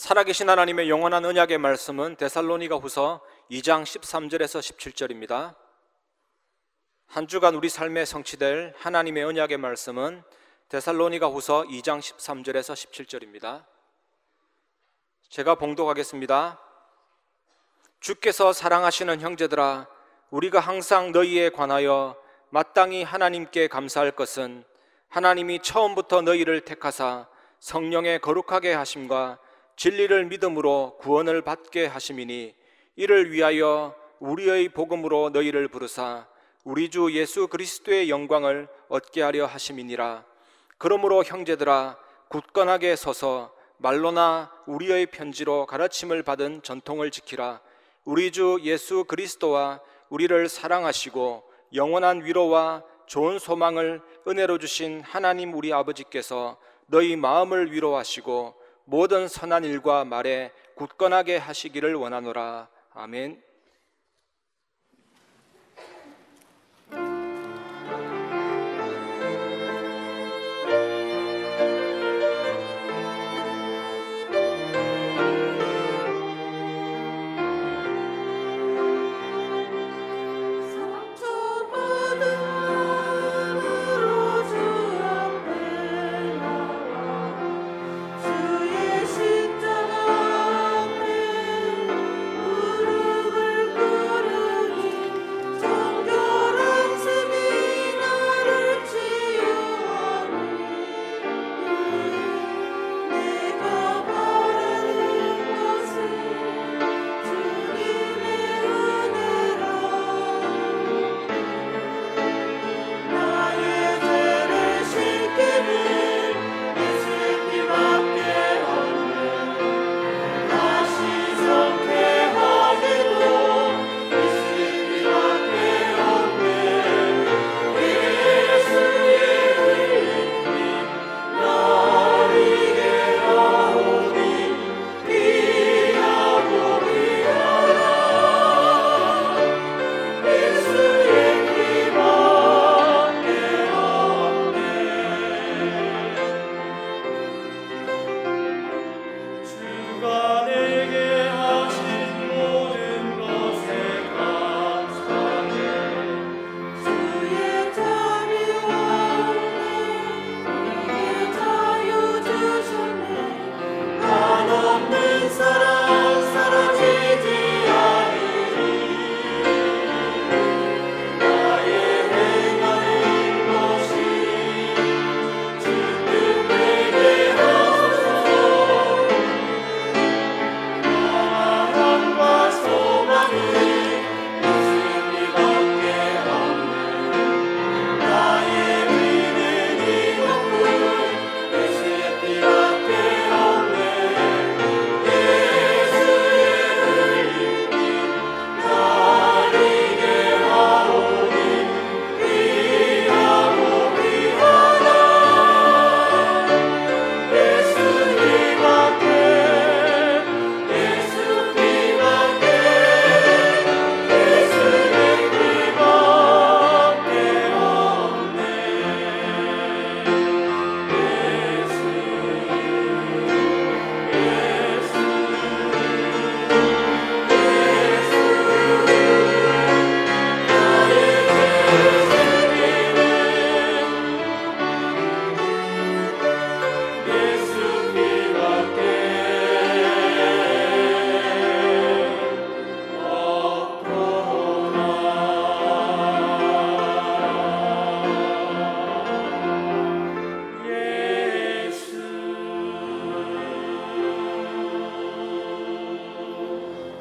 살아계신 하나님의 영원한 언약의 말씀은 데살로니가 후서 2장 13절에서 17절입니다. 한 주간 우리 삶에 성취될 하나님의 언약의 말씀은 데살로니가 후서 2장 13절에서 17절입니다. 제가 봉독하겠습니다. 주께서 사랑하시는 형제들아, 우리가 항상 너희에 관하여 마땅히 하나님께 감사할 것은 하나님이 처음부터 너희를 택하사 성령의 거룩하게 하심과 진리를 믿음으로 구원을 받게 하심이니 이를 위하여 우리의 복음으로 너희를 부르사 우리 주 예수 그리스도의 영광을 얻게 하려 하심이니라. 그러므로 형제들아 굳건하게 서서 말로나 우리의 편지로 가르침을 받은 전통을 지키라. 우리 주 예수 그리스도와 우리를 사랑하시고 영원한 위로와 좋은 소망을 은혜로 주신 하나님 우리 아버지께서 너희 마음을 위로하시고 모든 선한 일과 말에 굳건하게 하시기를 원하노라. 아멘.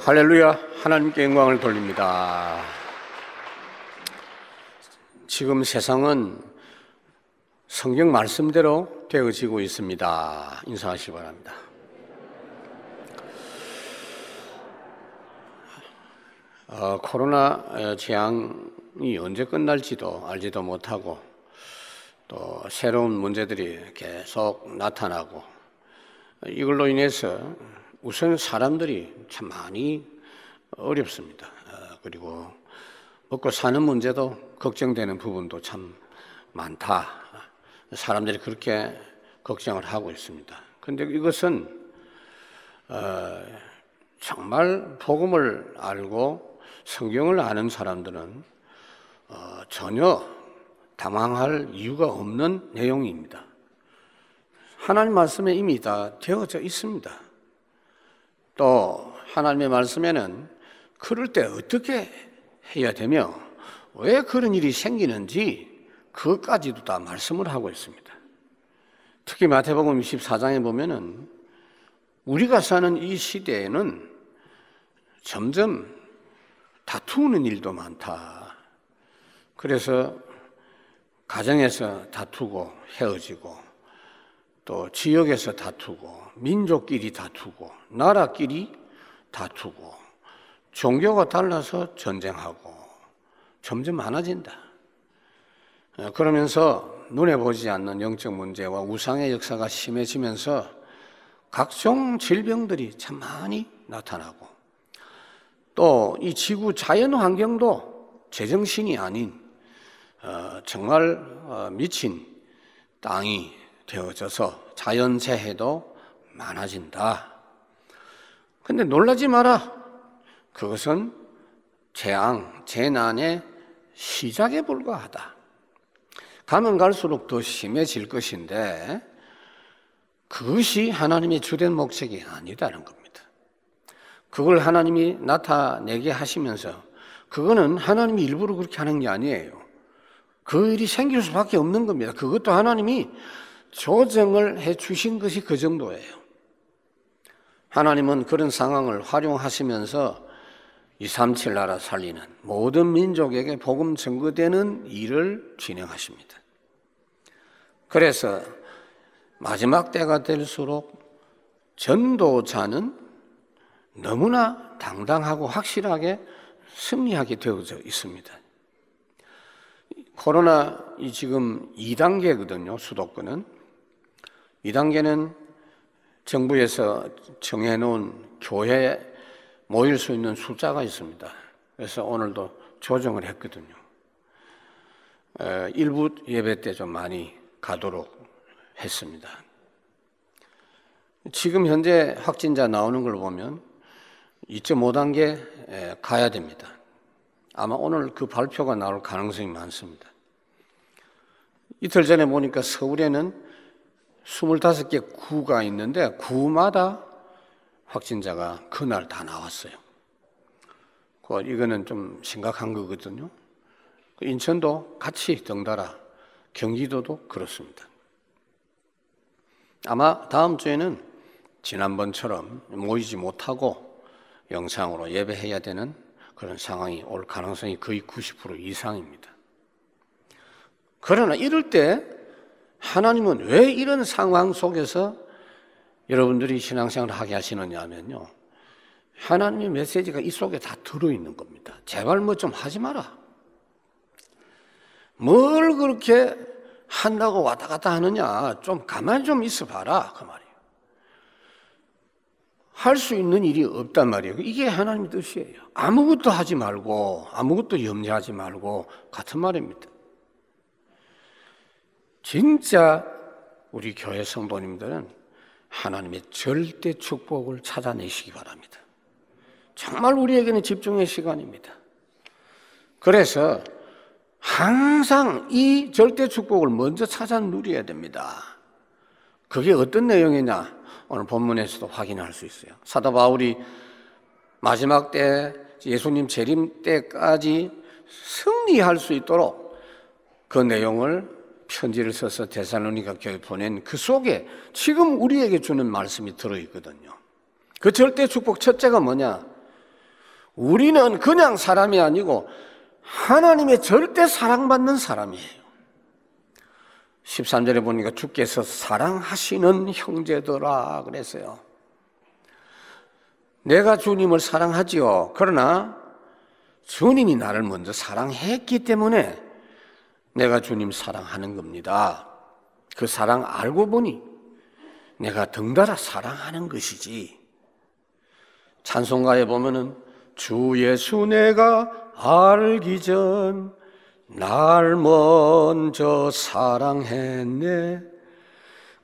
할렐루야 하나님께 영광을 돌립니다. 지금 세상은 성경 말씀대로 되어지고 있습니다. 인사하시기 바랍니다. 어, 코로나 재앙이 언제 끝날지도 알지도 못하고 또 새로운 문제들이 계속 나타나고 이걸로 인해서 우선 사람들이 참 많이 어렵습니다. 어, 그리고 먹고 사는 문제도 걱정되는 부분도 참 많다. 사람들이 그렇게 걱정을 하고 있습니다. 그런데 이것은 어, 정말 복음을 알고 성경을 아는 사람들은 어, 전혀 당황할 이유가 없는 내용입니다. 하나님 말씀에 이미 다 되어져 있습니다. 또 하나님의 말씀에는 그럴 때 어떻게 해야 되며 왜 그런 일이 생기는지 그것까지도 다 말씀을 하고 있습니다. 특히 마태복음 24장에 보면은 우리가 사는 이 시대에는 점점 다투는 일도 많다. 그래서 가정에서 다투고 헤어지고 또 지역에서 다투고 민족끼리 다투고 나라끼리 다투고 종교가 달라서 전쟁하고 점점 많아진다. 어, 그러면서 눈에 보지 않는 영적 문제와 우상의 역사가 심해지면서 각종 질병들이 참 많이 나타나고 또 이 지구 자연 환경도 제정신이 아닌 어, 정말 어, 미친 땅이 되어져서 자연재해도 많아진다. 근데 놀라지 마라. 그것은 재앙, 재난의 시작에 불과하다. 가면 갈수록 더 심해질 것인데 그것이 하나님의 주된 목적이 아니다는 겁니다. 그걸 하나님이 나타내게 하시면서 그거는 하나님이 일부러 그렇게 하는 게 아니에요. 그 일이 생길 수밖에 없는 겁니다. 그것도 하나님이 조정을 해 주신 것이 그 정도예요. 하나님은 그런 상황을 활용하시면서 237 나라 살리는 모든 민족에게 복음 증거되는 일을 진행하십니다. 그래서 마지막 때가 될수록 전도자는 너무나 당당하고 확실하게 승리하게 되어져 있습니다. 코로나 이 지금 2단계거든요, 수도권은. 2단계는 정부에서 정해놓은 교회에 모일 수 있는 숫자가 있습니다. 그래서 오늘도 조정을 했거든요. 일부 예배 때 좀 많이 가도록 했습니다. 지금 현재 확진자 나오는 걸 보면 2.5단계 가야 됩니다. 아마 오늘 그 발표가 나올 가능성이 많습니다. 이틀 전에 보니까 서울에는 25개 구가 있는데 구마다 확진자가 그날 다 나왔어요. 그 이거는 좀 심각한 거거든요. 그 인천도 같이 덩달아 경기도도 그렇습니다. 아마 다음 주에는 지난번처럼 모이지 못하고 영상으로 예배해야 되는 그런 상황이 올 가능성이 거의 90% 이상입니다. 그러나 이럴 때 하나님은 왜 이런 상황 속에서 여러분들이 신앙생활을 하게 하시느냐 하면요. 하나님의 메시지가 이 속에 다 들어있는 겁니다. 제발 뭐 좀 하지 마라. 뭘 그렇게 한다고 왔다 갔다 하느냐. 좀 가만히 좀 있어 봐라. 그 말이에요. 할 수 있는 일이 없단 말이에요. 이게 하나님의 뜻이에요. 아무것도 하지 말고, 아무것도 염려하지 말고, 같은 말입니다. 진짜 우리 교회 성도님들은 하나님의 절대 축복을 찾아내시기 바랍니다. 정말 우리에게는 집중의 시간입니다. 그래서 항상 이 절대 축복을 먼저 찾아 누려야 됩니다. 그게 어떤 내용이냐? 오늘 본문에서도 확인할 수 있어요. 사도 바울이 마지막 때 예수님 재림 때까지 승리할 수 있도록 그 내용을 편지를 써서 대살로니가 교회 보낸 그 속에 지금 우리에게 주는 말씀이 들어 있거든요. 그 절대 축복 첫째가 뭐냐? 우리는 그냥 사람이 아니고 하나님의 절대 사랑받는 사람이에요. 13절에 보니까 주께서 사랑하시는 형제들아 그랬어요. 내가 주님을 사랑하지요. 그러나 주님이 나를 먼저 사랑했기 때문에 내가 주님 사랑하는 겁니다. 그 사랑 알고 보니 내가 덩달아 사랑하는 것이지. 찬송가에 보면은 주 예수 내가 알기 전 날 먼저 사랑했네.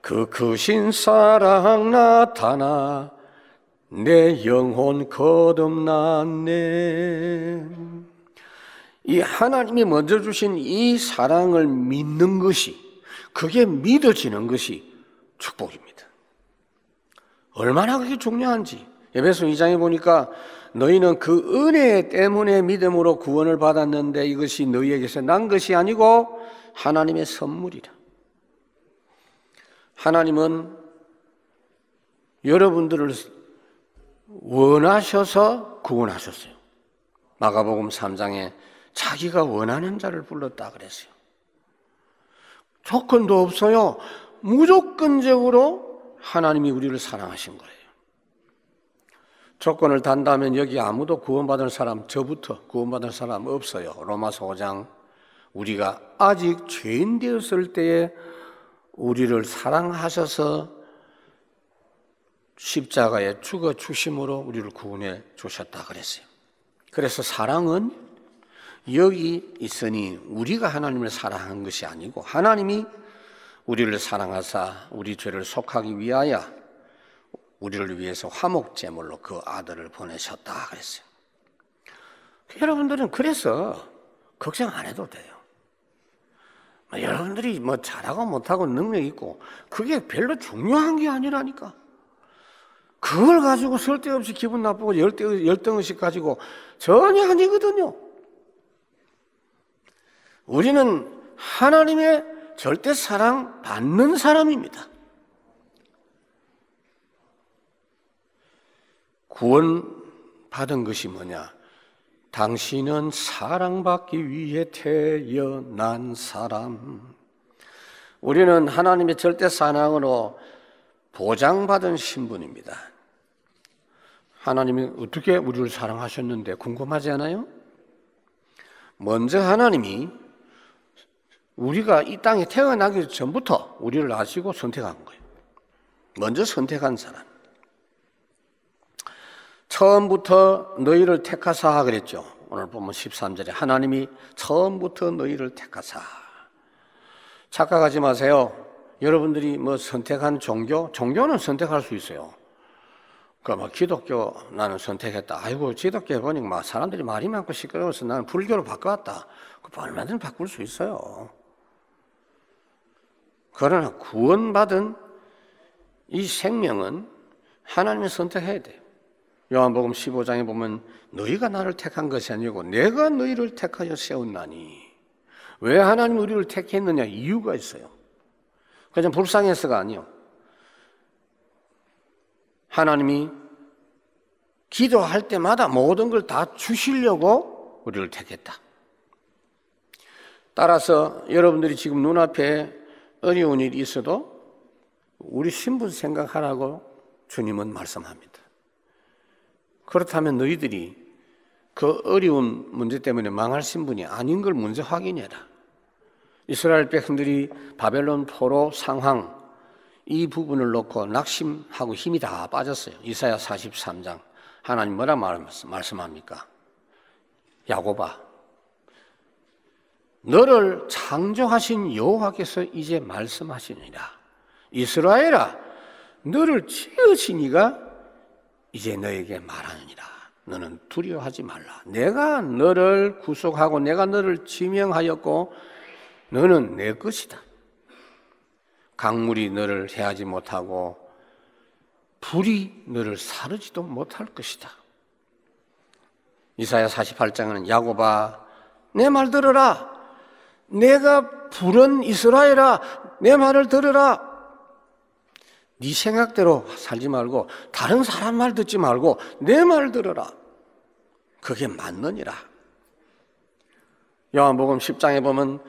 그 크신 사랑 나타나 내 영혼 거듭났네. 이 하나님이 먼저 주신 이 사랑을 믿는 것이, 그게 믿어지는 것이 축복입니다. 얼마나 그게 중요한지. 에베소 2장에 보니까 너희는 그 은혜 때문에 믿음으로 구원을 받았는데 이것이 너희에게서 난 것이 아니고 하나님의 선물이라. 하나님은 여러분들을 원하셔서 구원하셨어요. 마가복음 3장에 자기가 원하는 자를 불렀다 그랬어요. 조건도 없어요. 무조건적으로 하나님이 우리를 사랑하신 거예요. 조건을 단다면 여기 아무도 구원받을 사람, 저부터 구원받을 사람 없어요. 로마서 5장. 우리가 아직 죄인 되었을 때에 우리를 사랑하셔서 십자가에 죽어 주심으로 우리를 구원해 주셨다 그랬어요. 그래서 사랑은 여기 있으니 우리가 하나님을 사랑한 것이 아니고 하나님이 우리를 사랑하사 우리 죄를 속하기 위하여 우리를 위해서 화목 제물로 그 아들을 보내셨다 그랬어요. 여러분들은 그래서 걱정 안 해도 돼요. 뭐 여러분들이 뭐 잘하고 못하고 능력 있고 그게 별로 중요한 게 아니라니까. 그걸 가지고 쓸데없이 기분 나쁘고 열등의식 가지고 전혀 아니거든요. 우리는 하나님의 절대 사랑 받는 사람입니다. 구원 받은 것이 뭐냐? 당신은 사랑받기 위해 태어난 사람. 우리는 하나님의 절대 사랑으로 보장받은 신분입니다. 하나님이 어떻게 우리를 사랑하셨는데 궁금하지 않아요? 먼저 하나님이 우리가 이 땅에 태어나기 전부터 우리를 아시고 선택한 거예요. 먼저 선택한 사람. 처음부터 너희를 택하사 그랬죠. 오늘 보면 13절에 하나님이 처음부터 너희를 택하사. 착각하지 마세요. 여러분들이 뭐 선택한 종교, 종교는 선택할 수 있어요. 그뭐 기독교 나는 선택했다. 아이고 기독교 보니까 막 사람들이 말이 많고 시끄러워서 나는 불교로 바꿔왔다. 그 얼마든지 바꿀 수 있어요. 그러나 구원받은 이 생명은 하나님이 선택해야 돼요. 요한복음 15장에 보면 너희가 나를 택한 것이 아니고 내가 너희를 택하여 세웠나니 왜 하나님 우리를 택했느냐 이유가 있어요. 그냥 불쌍해서가 아니요. 하나님이 기도할 때마다 모든 걸 다 주시려고 우리를 택했다. 따라서 여러분들이 지금 눈앞에 어려운 일이 있어도 우리 신분 생각하라고 주님은 말씀합니다. 그렇다면 너희들이 그 어려운 문제 때문에 망할 신분이 아닌 걸 먼저 확인해라. 이스라엘 백성들이 바벨론 포로 상황 이 부분을 놓고 낙심하고 힘이 다 빠졌어요. 이사야 43장 하나님 뭐라 말씀합니까? 야고바 너를 창조하신 여호와께서 이제 말씀하시니라 이스라엘아 너를 지으신 이가 이제 너에게 말하느니라. 너는 두려워하지 말라. 내가 너를 구속하고 내가 너를 지명하였고 너는 내 것이다. 강물이 너를 해하지 못하고 불이 너를 사르지도 못할 것이다. 이사야 48장은 야고바 내 말 들어라. 내가 부른 이스라엘아 내 말을 들으라. 네 생각대로 살지 말고 다른 사람 말 듣지 말고 내 말 들어라. 그게 맞느니라. 요한복음 10장에 보면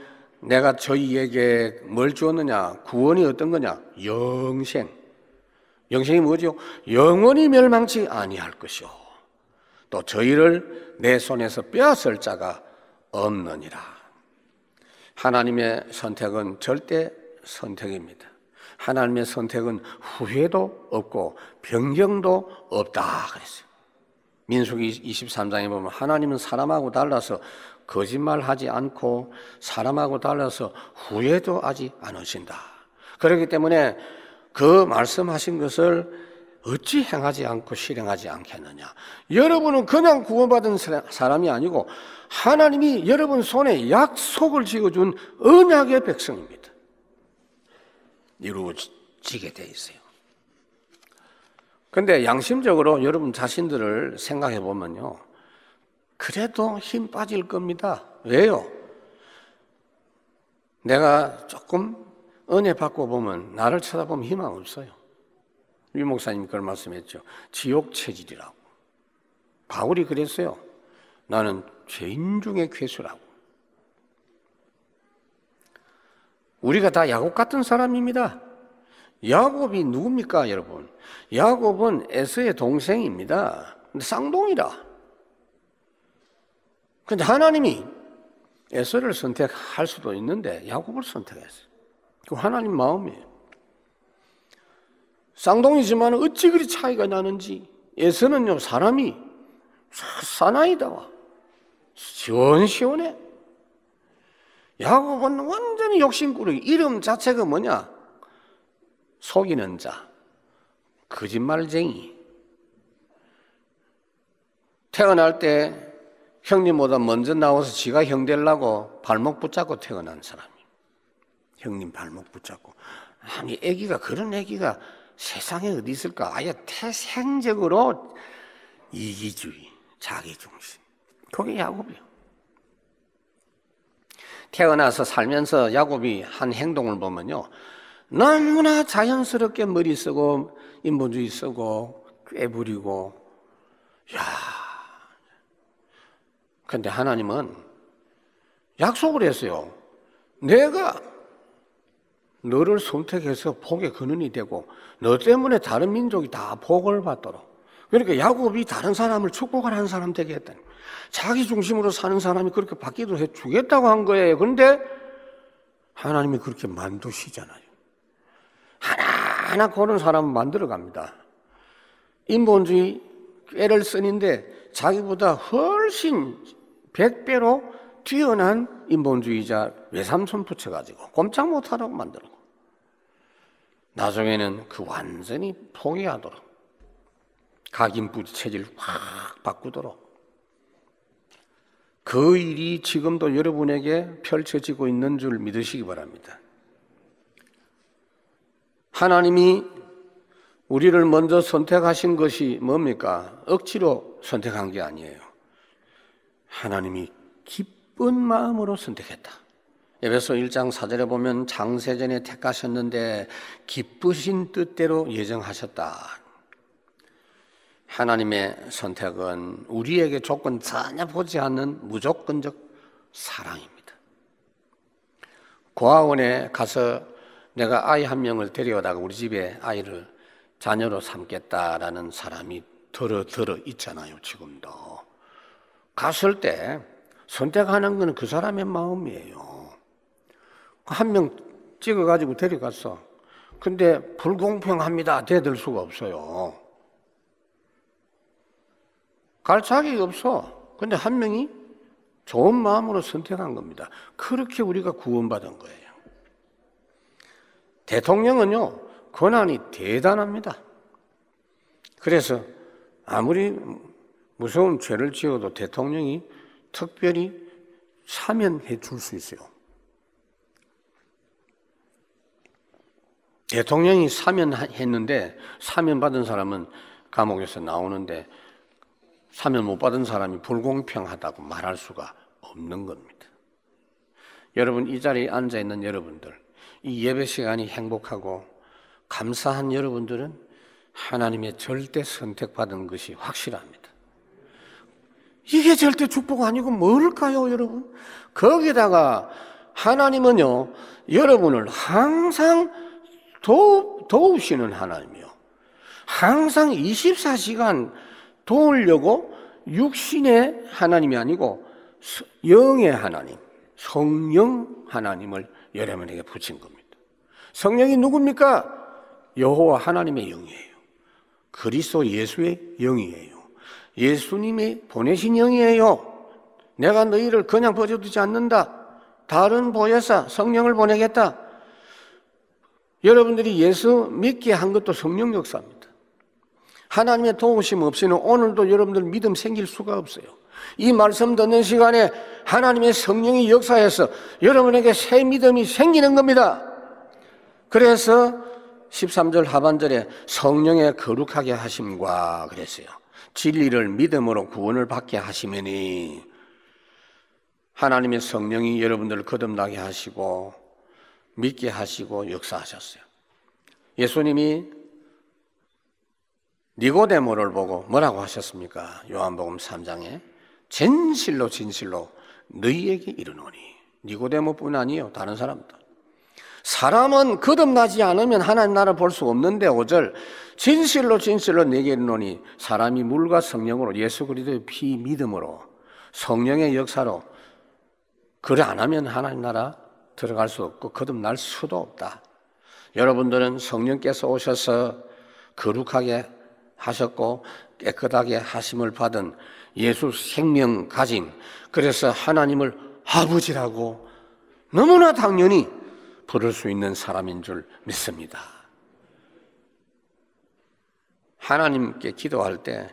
내가 저희에게 뭘 주었느냐? 구원이 어떤 거냐? 영생. 영생이 뭐죠? 영원히 멸망치 아니할 것이요. 또 저희를 내 손에서 빼앗을 자가 없느니라. 하나님의 선택은 절대 선택입니다. 하나님의 선택은 후회도 없고 변경도 없다 그랬어요. 민수기 23장에 보면 하나님은 사람하고 달라서 거짓말하지 않고 사람하고 달라서 후회도 하지 않으신다. 그렇기 때문에 그 말씀하신 것을 어찌 행하지 않고 실행하지 않겠느냐? 여러분은 그냥 구원받은 사람이 아니고 하나님이 여러분 손에 약속을 지어준 언약의 백성입니다. 이루어지게 돼 있어요. 근데 양심적으로 여러분 자신들을 생각해 보면요. 그래도 힘 빠질 겁니다. 왜요? 내가 조금 은혜 받고 보면 나를 쳐다보면 희망 없어요. 유 목사님 그걸 말씀했죠. 지옥 체질이라고. 바울이 그랬어요. 나는 죄인 중에 괴수라고. 우리가 다 야곱 같은 사람입니다. 야곱이 누굽니까, 여러분? 야곱은 에서의 동생입니다. 근데 쌍둥이라. 근데 하나님이 에서를 선택할 수도 있는데 야곱을 선택했어요. 그 하나님 마음이에요. 쌍둥이지만 어찌 그리 차이가 나는지 에서는요 사람이 사나이다와 시원시원해. 야곱은 완전히 욕심꾸러기. 이름 자체가 뭐냐? 속이는 자, 거짓말쟁이. 태어날 때 형님보다 먼저 나와서 지가 형 되려고 발목 붙잡고 태어난 사람이. 형님 발목 붙잡고. 아니, 애기가, 그런 애기가 세상에 어디 있을까? 아예 태생적으로 이기주의, 자기중심. 그게 야곱이요. 태어나서 살면서 야곱이 한 행동을 보면요. 너무나 자연스럽게 머리 쓰고 인본주의 쓰고 꾀부리고 야. 근데 하나님은 약속을 했어요. 내가 너를 선택해서 복의 근원이 되고 너 때문에 다른 민족이 다 복을 받도록 그러니까 야곱이 다른 사람을 축복하는 사람 되게 했다니 자기 중심으로 사는 사람이 그렇게 받기도 해 주겠다고 한 거예요. 그런데 하나님이 그렇게 만두시잖아요. 하나하나 고른 사람을 만들어 갑니다. 인본주의 꾀를 쓰는데 자기보다 훨씬 백배로 뛰어난 인본주의자 외삼촌 붙여가지고 꼼짝 못하라고 만들고 나중에는 그 완전히 포기하도록 각인부지 체질 확 바꾸도록 그 일이 지금도 여러분에게 펼쳐지고 있는 줄 믿으시기 바랍니다. 하나님이 우리를 먼저 선택하신 것이 뭡니까? 억지로 선택한 게 아니에요. 하나님이 기쁜 마음으로 선택했다. 에베소 1장 4절에 보면 장세전에 택하셨는데 기쁘신 뜻대로 예정하셨다. 하나님의 선택은 우리에게 조건 전혀 보지 않는 무조건적 사랑입니다. 고아원에 가서 내가 아이 한 명을 데려다가 우리 집에 아이를 자녀로 삼겠다라는 사람이 들어 들어 있잖아요, 지금도. 갔을 때 선택하는 것은 그 사람의 마음이에요. 한 명 찍어가지고 데려갔어. 근데 불공평합니다. 대들 수가 없어요. 갈 자격이 없어. 근데 한 명이 좋은 마음으로 선택한 겁니다. 그렇게 우리가 구원받은 거예요. 대통령은요, 권한이 대단합니다. 그래서 아무리 무서운 죄를 지어도 대통령이 특별히 사면해 줄 수 있어요. 대통령이 사면했는데 사면 받은 사람은 감옥에서 나오는데 사면 못 받은 사람이 불공평하다고 말할 수가 없는 겁니다. 여러분 이 자리에 앉아 있는 여러분들 이 예배 시간이 행복하고 감사한 여러분들은 하나님의 절대 선택받은 것이 확실합니다. 이게 절대 축복 아니고 뭘까요, 여러분? 거기다가 하나님은요, 여러분을 항상 도, 도우시는 하나님이요. 항상 24시간 도우려고 육신의 하나님이 아니고 영의 하나님, 성령 하나님을 여러분에게 붙인 겁니다. 성령이 누굽니까? 여호와 하나님의 영이에요. 그리스도 예수의 영이에요. 예수님이 보내신 영이에요. 내가 너희를 그냥 버려두지 않는다. 다른 보혜사 성령을 보내겠다. 여러분들이 예수 믿게 한 것도 성령 역사입니다. 하나님의 도우심 없이는 오늘도 여러분들 믿음 생길 수가 없어요. 이 말씀 듣는 시간에 하나님의 성령이 역사해서 여러분에게 새 믿음이 생기는 겁니다. 그래서 13절 하반절에 성령의 거룩하게 하심과 그랬어요. 진리를 믿음으로 구원을 받게 하시면이 하나님의 성령이 여러분들을 거듭나게 하시고 믿게 하시고 역사하셨어요. 예수님이 니고데모를 보고 뭐라고 하셨습니까? 요한복음 3장에 진실로 진실로 너희에게 이르노니 니고데모뿐 아니요 다른 사람도 사람은 거듭나지 않으면 하나님 나라를 볼수 없는데 5절 진실로 진실로 내게 이르노니 사람이 물과 성령으로 예수 그리스도의 피 믿음으로 성령의 역사로 그래 안 하면 하나님 나라 들어갈 수 없고 거듭날 수도 없다. 여러분들은 성령께서 오셔서 거룩하게 하셨고 깨끗하게 하심을 받은 예수 생명 가진 그래서 하나님을 아버지라고 너무나 당연히 부를 수 있는 사람인 줄 믿습니다. 하나님께 기도할 때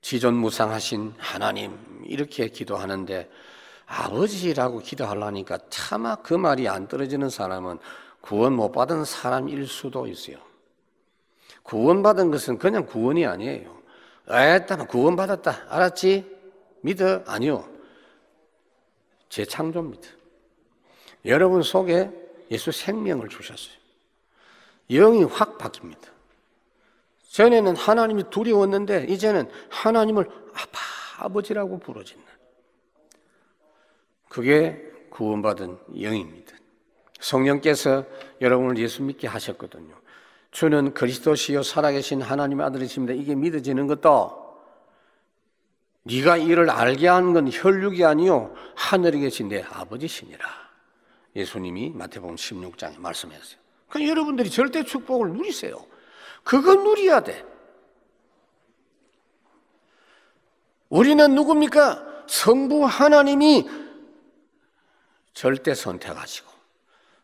지존무상하신 하나님 이렇게 기도하는데 아버지라고 기도하려니까 차마 그 말이 안 떨어지는 사람은 구원 못 받은 사람일 수도 있어요. 구원받은 것은 그냥 구원이 아니에요. 에따, 구원받았다. 알았지? 믿어? 아니요. 재창조입니다. 여러분 속에 예수 생명을 주셨어요. 영이 확 바뀝니다. 전에는 하나님이 두려웠는데 이제는 하나님을 아빠, 아버지라고 부르짖는 그게 구원받은 영입니다. 성령께서 여러분을 예수 믿게 하셨거든요. 주는 그리스도시요 살아계신 하나님의 아들이십니다. 이게 믿어지는 것도 네가 이를 알게 한 건 혈육이 아니요 하늘에 계신 내 아버지시니라. 예수님이 마태복음 16장에 말씀하셨어요. 그러니까 여러분들이 절대 축복을 누리세요. 그걸 누려야 돼. 우리는 누굽니까? 성부 하나님이 절대 선택하시고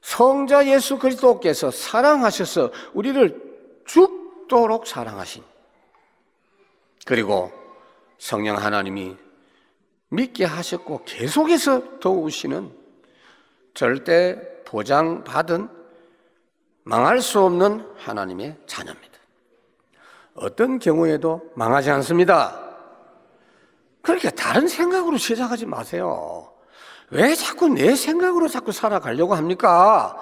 성자 예수 그리스도께서 사랑하셔서 우리를 죽도록 사랑하신 그리고 성령 하나님이 믿게 하셨고 계속해서 도우시는 절대 보장받은 망할 수 없는 하나님의 자녀입니다. 어떤 경우에도 망하지 않습니다. 그렇게 다른 생각으로 시작하지 마세요. 왜 자꾸 내 생각으로 자꾸 살아가려고 합니까?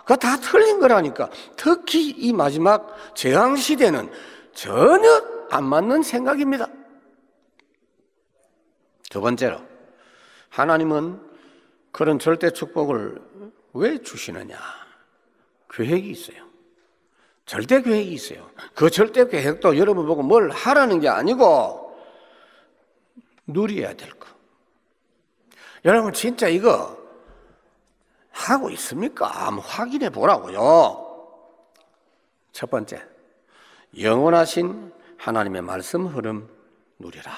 그거 다 틀린 거라니까. 특히 이 마지막 재앙 시대는 전혀 안 맞는 생각입니다. 두 번째로, 하나님은 그런 절대 축복을 왜 주시느냐? 계획이 있어요. 절대 계획이 있어요. 그 절대 계획도 여러분 보고 뭘 하라는 게 아니고 누려야 될 거. 여러분 진짜 이거 하고 있습니까? 한번 확인해 보라고요. 첫 번째, 영원하신 하나님의 말씀 흐름 누리라.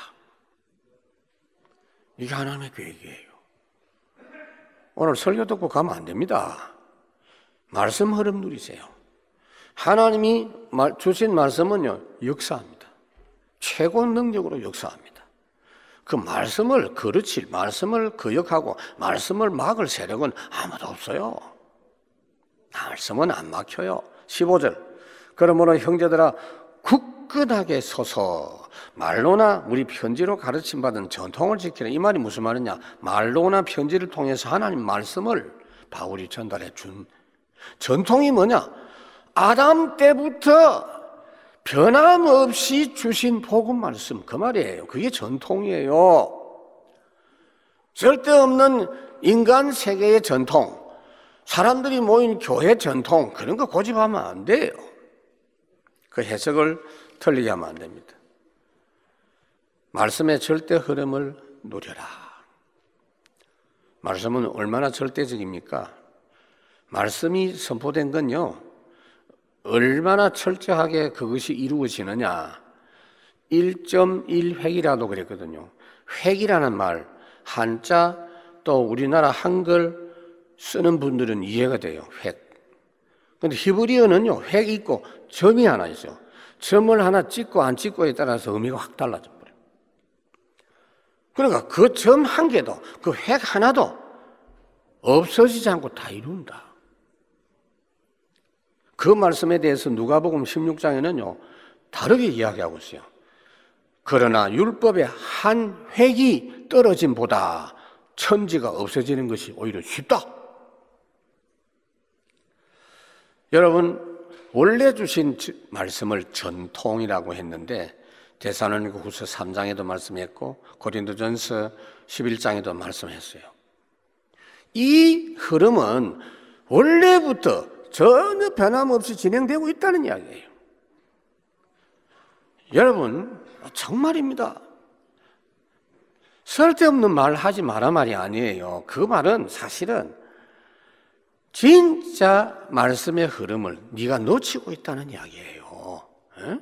이게 하나님의 계획이에요. 오늘 설교 듣고 가면 안 됩니다. 말씀 흐름 누리세요. 하나님이 주신 말씀은요, 역사합니다. 최고 능력으로 역사합니다. 그 말씀을 그르칠, 말씀을 거역하고 말씀을 막을 세력은 아무도 없어요. 말씀은 안 막혀요. 15절. 그러므로 형제들아 굳건하게 서서 말로나 우리 편지로 가르침 받은 전통을 지키라. 이 말이 무슨 말이냐? 말로나 편지를 통해서 하나님 말씀을 바울이 전달해 준 전통이 뭐냐? 아담 때부터 변함없이 주신 복음 말씀 그 말이에요. 그게 전통이에요. 절대없는 인간 세계의 전통, 사람들이 모인 교회 전통 그런 거 고집하면 안 돼요. 그 해석을 틀리게 하면 안 됩니다. 말씀의 절대 흐름을 누려라. 말씀은 얼마나 절대적입니까? 말씀이 선포된 건요, 얼마나 철저하게 그것이 이루어지느냐. 1.1획이라도 그랬거든요. 획이라는 말, 한자 또 우리나라 한글 쓰는 분들은 이해가 돼요. 획. 근데 히브리어는요, 획이 있고 점이 하나 있어요. 점을 하나 찍고 안 찍고에 따라서 의미가 확 달라져 버려. 그러니까 그 점 한 개도 그 획 하나도 없어지지 않고 다 이룬다. 그 말씀에 대해서 누가복음 16장에는요 다르게 이야기하고 있어요. 그러나 율법의 한 획이 떨어짐보다 천지가 없어지는 것이 오히려 쉽다. 여러분 원래 주신 말씀을 전통이라고 했는데 대사로니가 후서 3장에도 말씀했고 고린도전서 11장에도 말씀했어요. 이 흐름은 원래부터 전혀 변함없이 진행되고 있다는 이야기예요. 여러분 정말입니다. 쓸데없는 말 하지 마라 말이 아니에요. 그 말은 사실은 진짜 말씀의 흐름을 네가 놓치고 있다는 이야기예요. 에?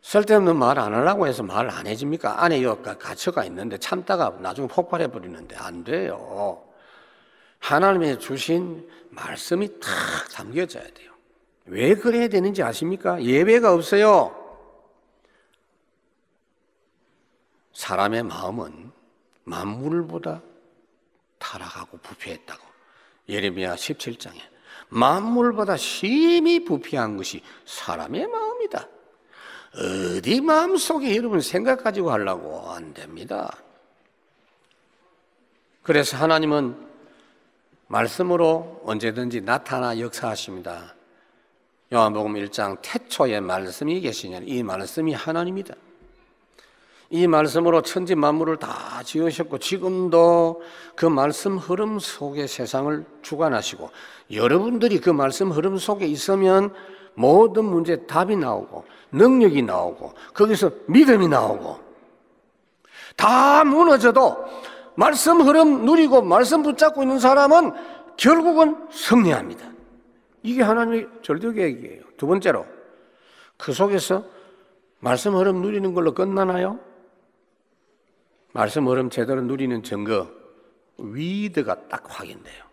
쓸데없는 말 안 하려고 해서 말 안 해집니까? 안에 가치가 있는데 참다가 나중에 폭발해 버리는데 안 돼요. 하나님의 주신 말씀이 탁 담겨져야 돼요. 왜 그래야 되는지 아십니까? 예배가 없어요. 사람의 마음은 만물보다 타락하고 부패했다고. 예레미야 17장에 만물보다 심히 부패한 것이 사람의 마음이다. 어디 마음속에 여러분 생각 가지고 하려고 안 됩니다. 그래서 하나님은 말씀으로 언제든지 나타나 역사하십니다. 요한복음 1장 태초에 말씀이 계시냐 이 말씀이 하나님이다. 이 말씀으로 천지 만물을 다 지으셨고 지금도 그 말씀 흐름 속에 세상을 주관하시고 여러분들이 그 말씀 흐름 속에 있으면 모든 문제 답이 나오고 능력이 나오고 거기서 믿음이 나오고 다 무너져도 말씀 흐름 누리고 말씀 붙잡고 있는 사람은 결국은 승리합니다. 이게 하나님의 절대 계획이에요. 두 번째로 그 속에서 말씀 흐름 누리는 걸로 끝나나요? 말씀 흐름 제대로 누리는 증거 위드가 딱 확인돼요.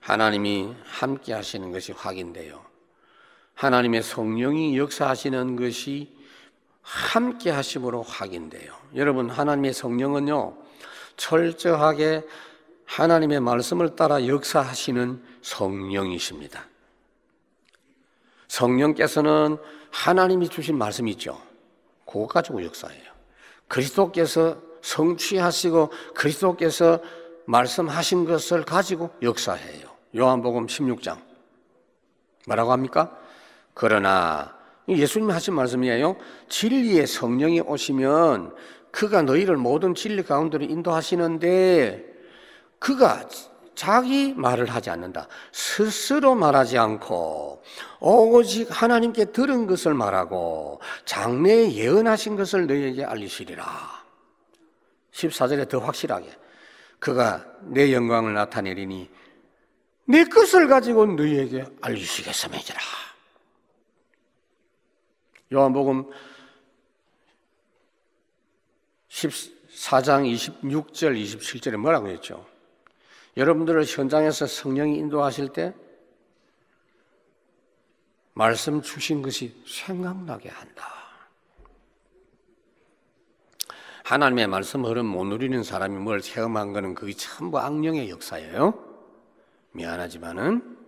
하나님이 함께 하시는 것이 확인돼요. 하나님의 성령이 역사하시는 것이 함께 하심으로 확인돼요. 여러분, 하나님의 성령은요, 철저하게 하나님의 말씀을 따라 역사하시는 성령이십니다. 성령께서는 하나님이 주신 말씀이 있죠. 그거 가지고 역사해요. 그리스도께서 성취하시고 그리스도께서 말씀하신 것을 가지고 역사해요. 요한복음 16장. 뭐라고 합니까? 그러나 예수님이 하신 말씀이에요. 진리의 성령이 오시면 그가 너희를 모든 진리 가운데로 인도하시는데 그가 자기 말을 하지 않는다. 스스로 말하지 않고 오직 하나님께 들은 것을 말하고 장래에 예언하신 것을 너희에게 알리시리라. 14절에 더 확실하게 그가 내 영광을 나타내리니 내 것을 가지고 너희에게 알리시겠음이니라. 요한복음 14장 26절 27절에 뭐라고 했죠? 여러분들을 현장에서 성령이 인도하실 때 말씀 주신 것이 생각나게 한다. 하나님의 말씀 흐름 못 누리는 사람이 뭘 체험한 거는 그게 전부 악령의 역사예요. 미안하지만은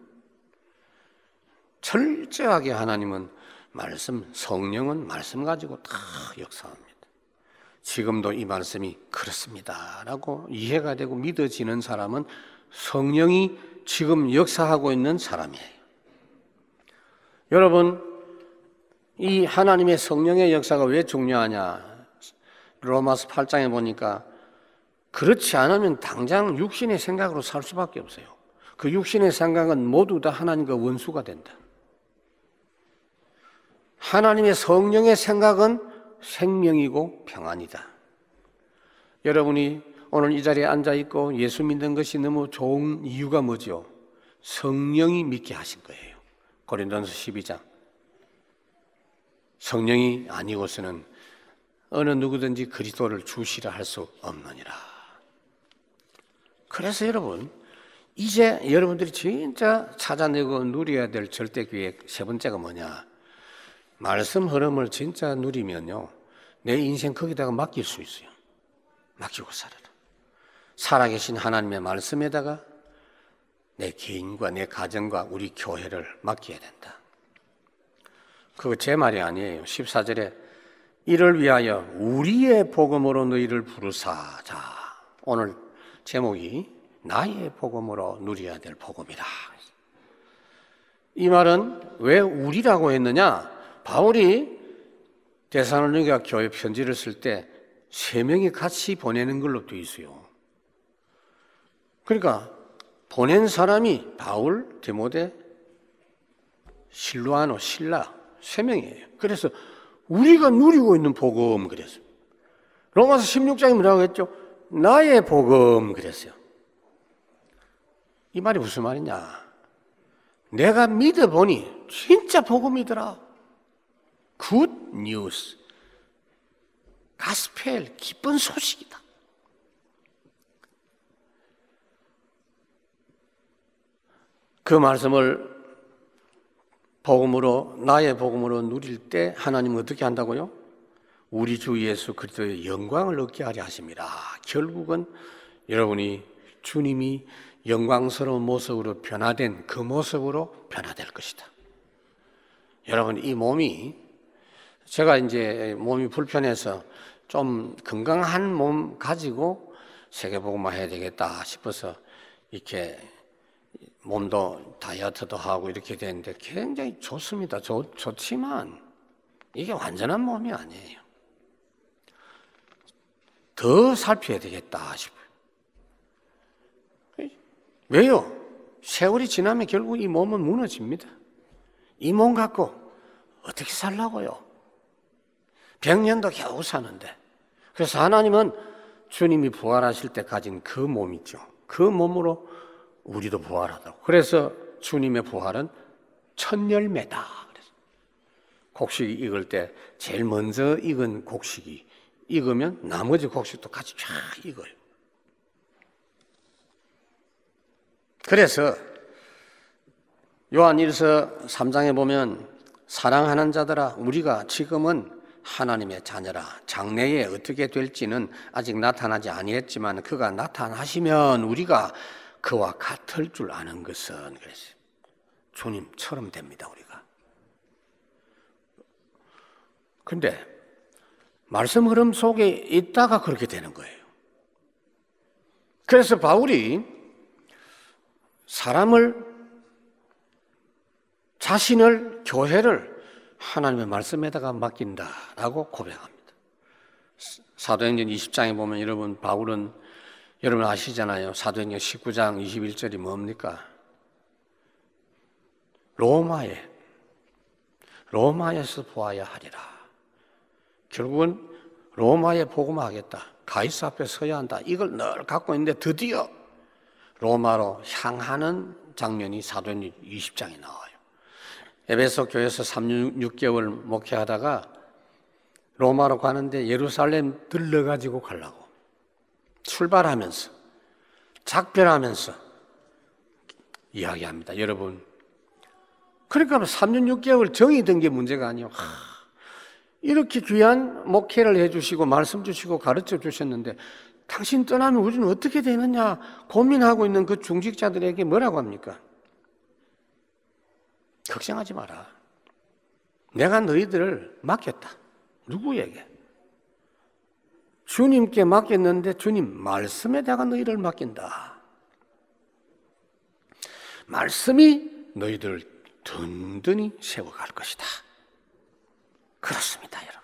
철저하게 하나님은 말씀, 성령은 말씀 가지고 다 역사합니다. 지금도 이 말씀이 그렇습니다라고 이해가 되고 믿어지는 사람은 성령이 지금 역사하고 있는 사람이에요. 여러분, 이 하나님의 성령의 역사가 왜 중요하냐? 로마서 8장에 보니까 그렇지 않으면 당장 육신의 생각으로 살 수밖에 없어요. 그 육신의 생각은 모두 다 하나님과 원수가 된다. 하나님의 성령의 생각은 생명이고 평안이다. 여러분이 오늘 이 자리에 앉아 있고 예수 믿는 것이 너무 좋은 이유가 뭐죠? 성령이 믿게 하신 거예요. 고린도서 12장. 성령이 아니고서는 어느 누구든지 그리스도를 주시라 할 수 없느니라. 그래서 여러분, 이제 여러분들이 진짜 찾아내고 누려야 될 절대 계획 세 번째가 뭐냐? 말씀 흐름을 진짜 누리면요. 내 인생 거기다가 맡길 수 있어요. 맡기고 살아라. 살아계신 하나님의 말씀에다가 내 개인과 내 가정과 우리 교회를 맡겨야 된다. 그거 제 말이 아니에요. 14절에 이를 위하여 우리의 복음으로 너희를 부르사. 자, 오늘 제목이 나의 복음으로 누려야 될 복음이다. 이 말은 왜 우리라고 했느냐? 바울이 대사로니가 교회 편지를 쓸 때 세 명이 같이 보내는 걸로 돼 있어요. 그러니까 보낸 사람이 바울, 디모데, 실루아노, 신라 세 명이에요. 그래서 우리가 누리고 있는 복음 그랬어요. 로마서 16장에 뭐라고 했죠? 나의 복음 그랬어요. 이 말이 무슨 말이냐? 내가 믿어보니 진짜 복음이더라. Good news. Gospel, 기쁜 소식이다. 그 말씀을 복음으로 나의 복음으로 누릴 때 하나님은 어떻게 한다고요? 우리 주 예수 그리스도의 영광을 얻게 하려 하십니다. 결국은 여러분이 주님이 영광스러운 모습으로 변화된 그 모습으로 변화될 것이다. 여러분 이 몸이 제가 이제 몸이 불편해서 좀 건강한 몸 가지고 세계복음화 해야 되겠다 싶어서 이렇게 몸도 다이어트도 하고 이렇게 되는데 굉장히 좋습니다. 좋, 좋지만 이게 완전한 몸이 아니에요. 더 살펴야 되겠다 싶어요. 왜요? 세월이 지나면 결국 이 몸은 무너집니다. 이 몸 갖고 어떻게 살라고요? 100년도 겨우 사는데. 그래서 하나님은 주님이 부활하실 때 가진 그 몸이죠. 그 몸으로 우리도 부활하다고. 그래서 주님의 부활은 첫 열매다. 곡식 익을 때 제일 먼저 익은 곡식이 익으면 나머지 곡식도 같이 쫙 익어요. 그래서 요한 1서 3장에 보면 사랑하는 자들아 우리가 지금은 하나님의 자녀라 장래에 어떻게 될지는 아직 나타나지 아니했지만 그가 나타나시면 우리가 그와 같을 줄 아는 것은 그랬어요. 주님처럼 됩니다, 우리가. 근데 말씀 흐름 속에 있다가 그렇게 되는 거예요. 그래서 바울이 사람을 자신을 교회를 하나님의 말씀에다가 맡긴다라고 고백합니다. 사도행전 20장에 보면 여러분 바울은 여러분 아시잖아요. 사도행전 19장 21절이 뭡니까? 로마에 로마에서 보아야 하리라. 결국은 로마에 복음하겠다. 가이사 앞에 서야 한다. 이걸 늘 갖고 있는데 드디어 로마로 향하는 장면이 사도행전 20장에 나와요. 에베소 교회에서 3, 6개월 목회하다가 로마로 가는데 예루살렘 들러가지고 가려고. 출발하면서 작별하면서 이야기합니다. 여러분. 그러니까 3년 6개월 정이 든 게 문제가 아니에요. 하, 이렇게 귀한 목회를 해주시고 말씀 주시고 가르쳐 주셨는데 당신 떠나면 우리는 어떻게 되느냐 고민하고 있는 그 중직자들에게 뭐라고 합니까? 걱정하지 마라. 내가 너희들을 맡겼다. 누구에게? 주님께 맡겼는데 주님 말씀에다가 너희를 맡긴다. 말씀이 너희들을 든든히 세워갈 것이다. 그렇습니다, 여러분.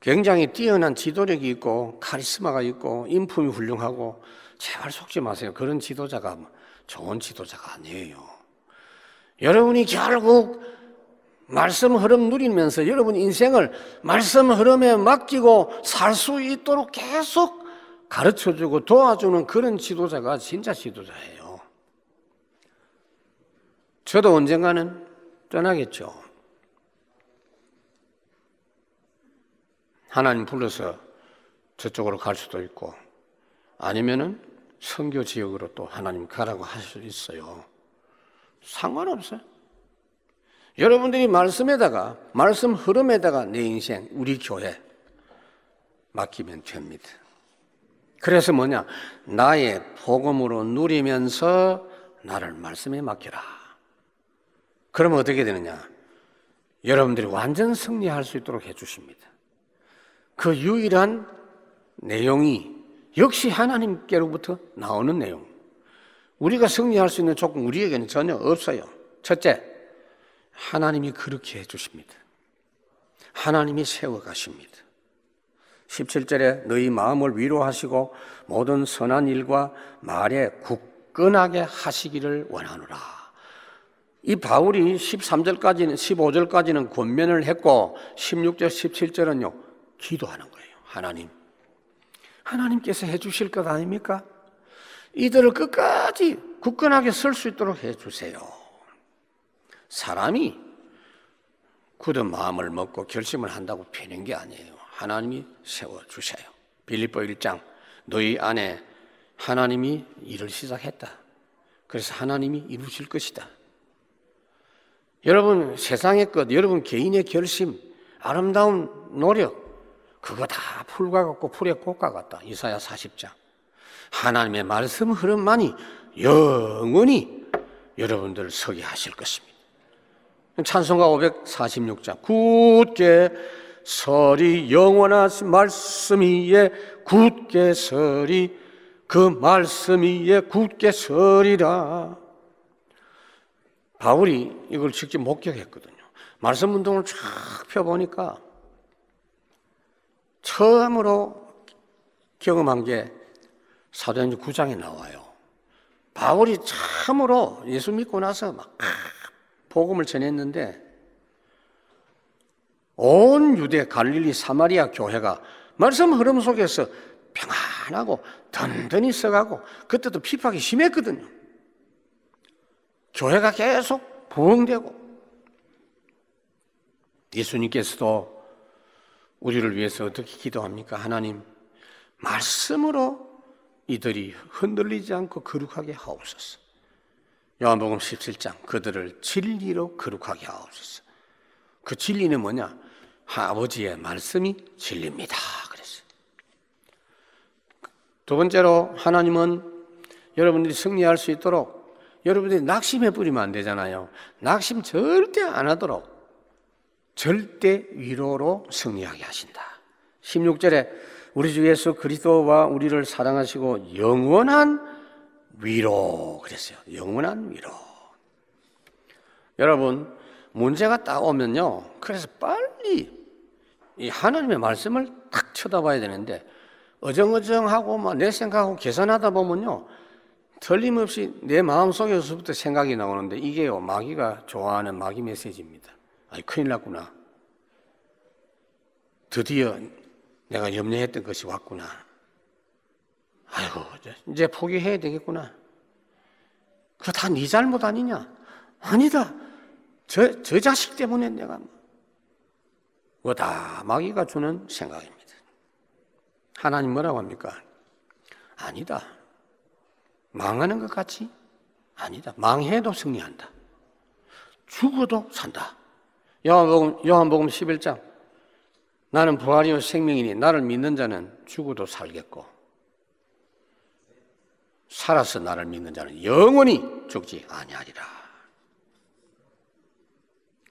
굉장히 뛰어난 지도력이 있고 카리스마가 있고 인품이 훌륭하고 제발 속지 마세요. 그런 지도자가 좋은 지도자가 아니에요. 여러분이 결국 말씀 흐름 누리면서 여러분 인생을 말씀 흐름에 맡기고 살 수 있도록 계속 가르쳐 주고 도와주는 그런 지도자가 진짜 지도자예요. 저도 언젠가는 떠나겠죠. 하나님 불러서 저쪽으로 갈 수도 있고 아니면은 선교 지역으로 또 하나님 가라고 할 수 있어요. 상관없어요. 여러분들이 말씀에다가 말씀 흐름에다가 내 인생 우리 교회 맡기면 됩니다. 그래서 뭐냐? 나의 복음으로 누리면서 나를 말씀에 맡겨라. 그러면 어떻게 되느냐? 여러분들이 완전 승리할 수 있도록 해 주십니다. 그 유일한 내용이 역시 하나님께로부터 나오는 내용. 우리가 승리할 수 있는 조건 우리에게는 전혀 없어요. 첫째, 하나님이 그렇게 해주십니다. 하나님이 세워가십니다. 17절에 너희 마음을 위로하시고 모든 선한 일과 말에 굳건하게 하시기를 원하노라. 이 바울이 13절까지는 15절까지는 권면을 했고 16절 17절은요 기도하는 거예요. 하나님 하나님께서 해 주실 것 아닙니까? 이들을 끝까지 굳건하게 설 수 있도록 해 주세요. 사람이 굳은 마음을 먹고 결심을 한다고 피는 게 아니에요. 하나님이 세워 주세요. 빌립보 1장 너희 안에 하나님이 일을 시작했다. 그래서 하나님이 이루실 것이다. 여러분 세상의 것, 여러분 개인의 결심, 아름다운 노력 그거 다 풀과 같고 풀의 꽃과 같다. 이사야 40장. 하나님의 말씀 흐름만이 영원히 여러분들을 서게 하실 것입니다. 찬송가 546장. 굳게 서리 영원한 말씀 위에 굳게 서리 그 말씀 위에 굳게 서리라. 바울이 이걸 직접 목격했거든요. 말씀 운동을 쫙 펴보니까 처음으로 경험한 게 사도행전 9장에 나와요. 바울이 참으로 예수 믿고 나서 막 복음을 전했는데 온 유대 갈릴리 사마리아 교회가 말씀 흐름 속에서 평안하고 든든히 써가고 그때도 핍박이 심했거든요. 교회가 계속 부흥되고 예수님께서도 우리를 위해서 어떻게 기도합니까? 하나님, 말씀으로 이들이 흔들리지 않고 거룩하게 하옵소서. 요한복음 17장 그들을 진리로 거룩하게 하옵소서. 그 진리는 뭐냐? 아버지의 말씀이 진리입니다. 두 번째로 하나님은 여러분들이 승리할 수 있도록 여러분들이 낙심해 뿌리면 안 되잖아요. 낙심 절대 안 하도록 절대 위로로 승리하게 하신다. 16절에 우리 주 예수 그리스도와 우리를 사랑하시고 영원한 위로 그랬어요. 영원한 위로. 여러분 문제가 딱 오면요. 그래서 빨리 이 하나님의 말씀을 딱 쳐다봐야 되는데 어정어정하고 막 내 생각하고 계산하다 보면요. 틀림없이 내 마음속에서부터 생각이 나오는데 이게요. 마귀가 좋아하는 마귀 메시지입니다. 아이, 큰일 났구나. 드디어 내가 염려했던 것이 왔구나. 아이고, 이제 포기해야 되겠구나. 그거 다 네 잘못 아니냐? 아니다. 저, 저 자식 때문에 내가. 그거 다 마귀가 주는 생각입니다. 하나님 뭐라고 합니까? 아니다. 망하는 것 같지? 아니다. 망해도 승리한다. 죽어도 산다. 요한복음, 요한복음 11장. 나는 부활이요 생명이니 나를 믿는 자는 죽어도 살겠고 살아서 나를 믿는 자는 영원히 죽지 아니하리라.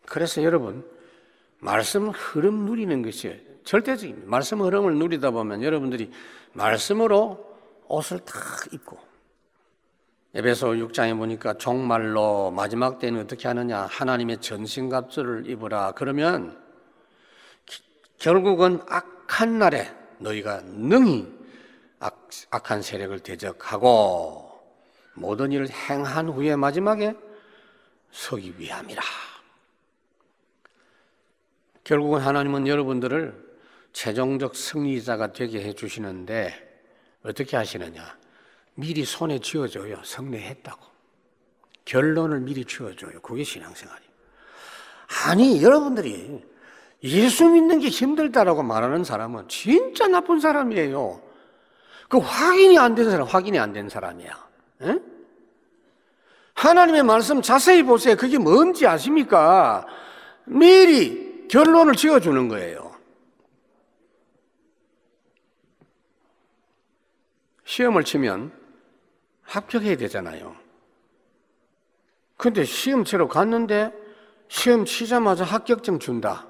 그래서 여러분 말씀 흐름 누리는 것이 절대적입니다. 말씀 흐름을 누리다 보면 여러분들이 말씀으로 옷을 탁 입고 에베소 6장에 보니까 종말로 마지막 때는 어떻게 하느냐 하나님의 전신갑주를 입으라 그러면 결국은 악한 날에 너희가 능히 악, 악한 세력을 대적하고 모든 일을 행한 후에 마지막에 서기 위함이라. 결국은 하나님은 여러분들을 최종적 승리자가 되게 해주시는데 어떻게 하시느냐? 미리 손에 쥐어줘요. 성례했다고. 결론을 미리 쥐어줘요. 그게 신앙생활이에요. 아니, 여러분들이 예수 믿는 게 힘들다라고 말하는 사람은 진짜 나쁜 사람이에요. 그 확인이 안 된 사람, 확인이 안 된 사람이야. 에? 하나님의 말씀 자세히 보세요. 그게 뭔지 아십니까? 미리 결론을 지어주는 거예요. 시험을 치면 합격해야 되잖아요. 근데 시험 치러 갔는데 시험 치자마자 합격증 준다.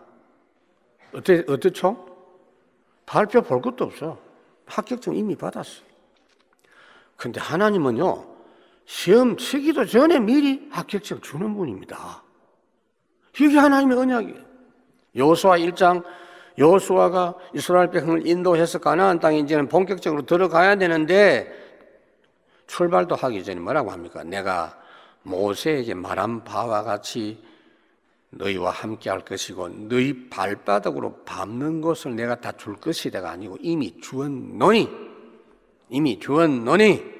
어때, 어떻죠? 발표 볼 것도 없어. 합격증 이미 받았어. 근데 하나님은요, 시험 치기도 전에 미리 합격증 주는 분입니다. 이게 하나님의 언약이에요. 여호수아 1장 여호수아가 이스라엘 백성을 인도해서 가나안 땅에 이제는 본격적으로 들어가야 되는데 출발도 하기 전에 뭐라고 합니까? 내가 모세에게 말한 바와 같이 너희와 함께 할 것이고 너희 발바닥으로 밟는 것을 내가 다 줄 것이다가 아니고 이미 주었노니 이미 주었노니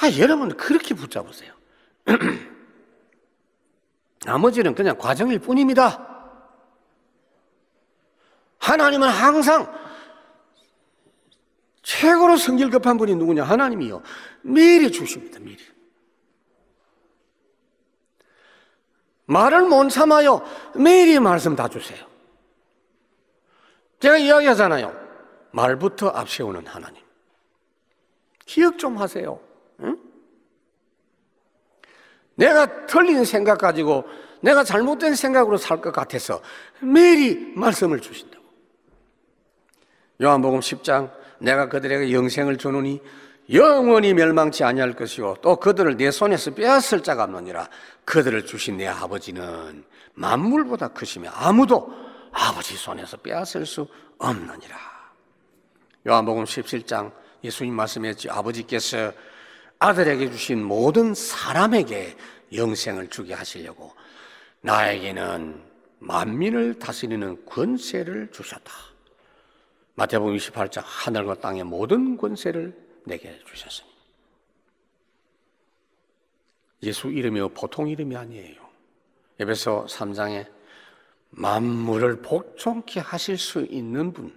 아 여러분 그렇게 붙잡으세요. 나머지는 그냥 과정일 뿐입니다. 하나님은 항상 최고로 성질 급한 분이 누구냐? 하나님이요. 미리 주십니다, 미리. 말을 못 참아요. 미리 말씀 다 주세요. 제가 이야기하잖아요. 말부터 앞세우는 하나님. 기억 좀 하세요. 응? 내가 틀린 생각 가지고 내가 잘못된 생각으로 살 것 같아서 미리 말씀을 주신다고. 요한복음 10장 내가 그들에게 영생을 주노니 영원히 멸망치 아니할 것이요. 또 그들을 내 손에서 빼앗을 자가 없느니라. 그들을 주신 내 아버지는 만물보다 크시며 아무도 아버지 손에서 빼앗을 수 없느니라. 요한복음 17장 예수님 말씀했지 아버지께서 아들에게 주신 모든 사람에게 영생을 주게 하시려고 나에게는 만민을 다스리는 권세를 주셨다. 마태복음 28장 하늘과 땅의 모든 권세를 내게 주셨습니다. 예수 이름이 보통 이름이 아니에요. 에베소 3장에 만물을 복종케 하실 수 있는 분.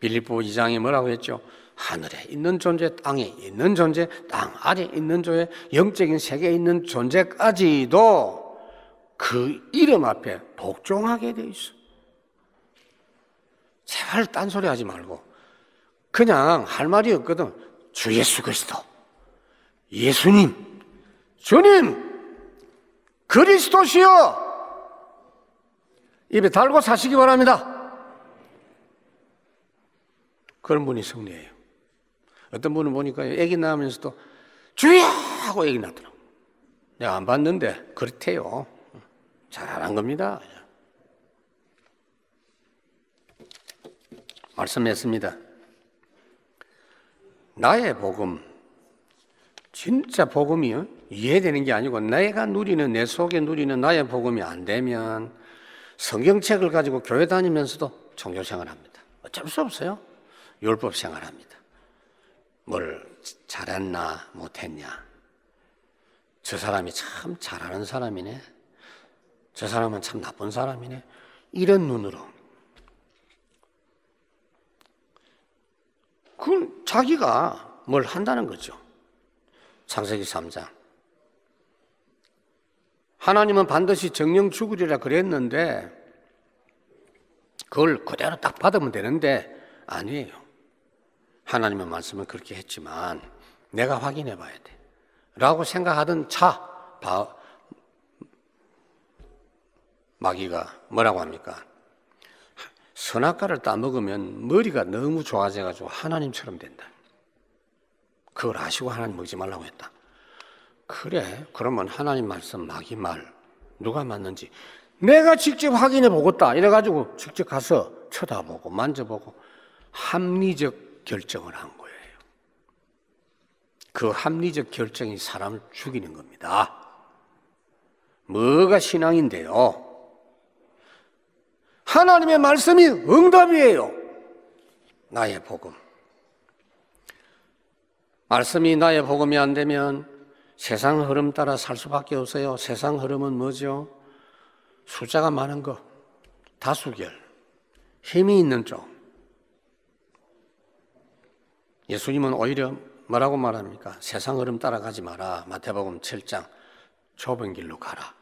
빌립보 2장에 뭐라고 했죠? 하늘에 있는 존재, 땅에 있는 존재, 땅 아래 있는 존재, 영적인 세계에 있는 존재까지도 그 이름 앞에 복종하게 돼 있어. 제발 딴소리 하지 말고 그냥 할 말이 없거든. 주 예수 그리스도, 예수님, 주님, 그리스도시여 입에 달고 사시기 바랍니다. 그런 분이 승리예요. 어떤 분은 보니까 애기 낳으면서도 주야 하고 애기 낳더라고. 내가 안 봤는데 그렇대요. 잘한 겁니다. 말씀했습니다. 나의 복음, 진짜 복음이 이해되는 게 아니고 내가 누리는 내 속에 누리는 나의 복음이 안 되면 성경책을 가지고 교회 다니면서도 종교 생활합니다. 어쩔 수 없어요. 율법 생활합니다. 뭘 잘했나 못했냐. 저 사람이 참 잘하는 사람이네. 저 사람은 참 나쁜 사람이네. 이런 눈으로. 그건 자기가 뭘 한다는 거죠. 창세기 3장. 하나님은 반드시 정령 죽으리라 그랬는데 그걸 그대로 딱 받으면 되는데 아니에요. 하나님의 말씀은 그렇게 했지만 내가 확인해 봐야 돼. 라고 생각하던 차, 바, 마귀가 뭐라고 합니까? 선악과를 따먹으면 머리가 너무 좋아져가지고 하나님처럼 된다. 그걸 아시고 하나님 먹지 말라고 했다. 그래, 그러면 하나님 말씀, 마귀 말, 누가 맞는지 내가 직접 확인해 보겠다. 이래가지고 직접 가서 쳐다보고 만져보고 합리적 결정을 한 거예요. 그 합리적 결정이 사람을 죽이는 겁니다. 뭐가 신앙인데요? 하나님의 말씀이 응답이에요. 나의 복음. 말씀이 나의 복음이 안 되면 세상 흐름 따라 살 수밖에 없어요. 세상 흐름은 뭐죠? 숫자가 많은 거, 다수결, 힘이 있는 쪽. 예수님은 오히려 뭐라고 말합니까? 세상 흐름 따라가지 마라. 마태복음 7장 좁은 길로 가라.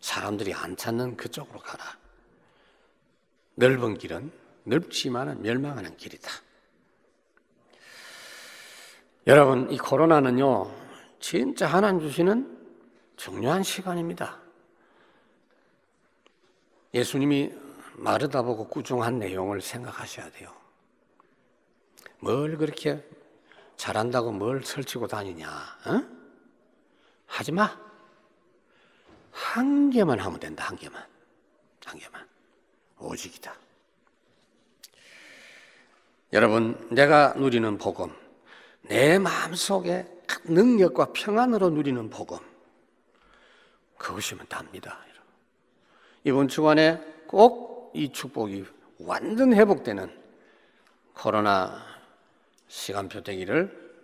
사람들이 안 찾는 그쪽으로 가라. 넓은 길은 넓지만 멸망하는 길이다. 여러분, 이 코로나는요, 진짜 하나님 주시는 중요한 시간입니다. 예수님이 마르다 보고 꾸중한 내용을 생각하셔야 돼요. 뭘 그렇게 잘한다고 뭘 설치고 다니냐? 어? 하지 마. 한 개만 하면 된다. 한 개만. 한 개만. 오직이다. 여러분, 내가 누리는 복음, 내 마음속에 능력과 평안으로 누리는 복음, 그것이면 답니다. 이번 주간에 꼭 이 축복이 완전 회복되는 코로나 시간표 되기를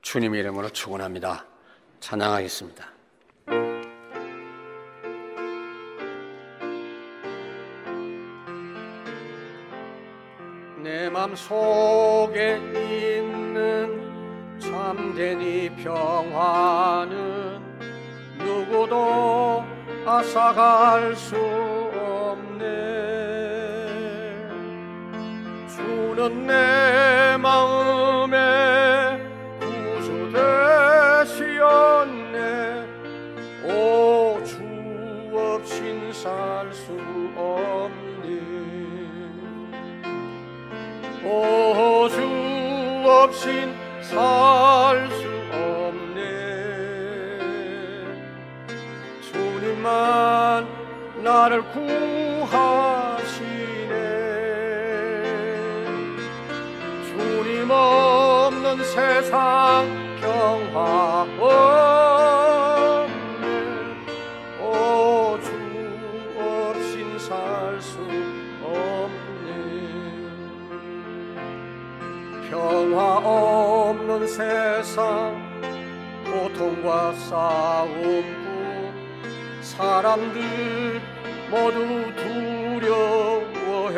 주님의 이름으로 축원합니다. 찬양하겠습니다. 내 맘속에 있는 참된 이 평화는 누구도 앗아갈 수 없네. 주는 내 마음에 구주 되시었네. 오 주 없인 살 수 없네 오주 없인 살 수 없네. 주님만 나를 구하시네. 주님 없는 세상 평화 세상 고통과 싸움고 사람들 모두 두려워해.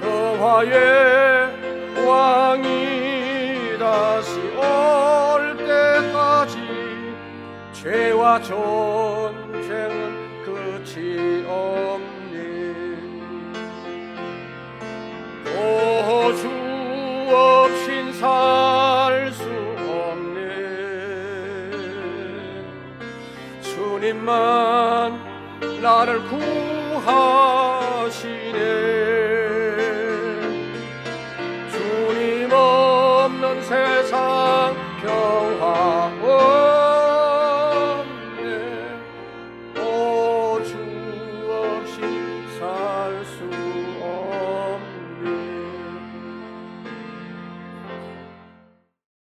평화의 왕이 다시 올 때까지 죄와 전 주님만 나를 구하시네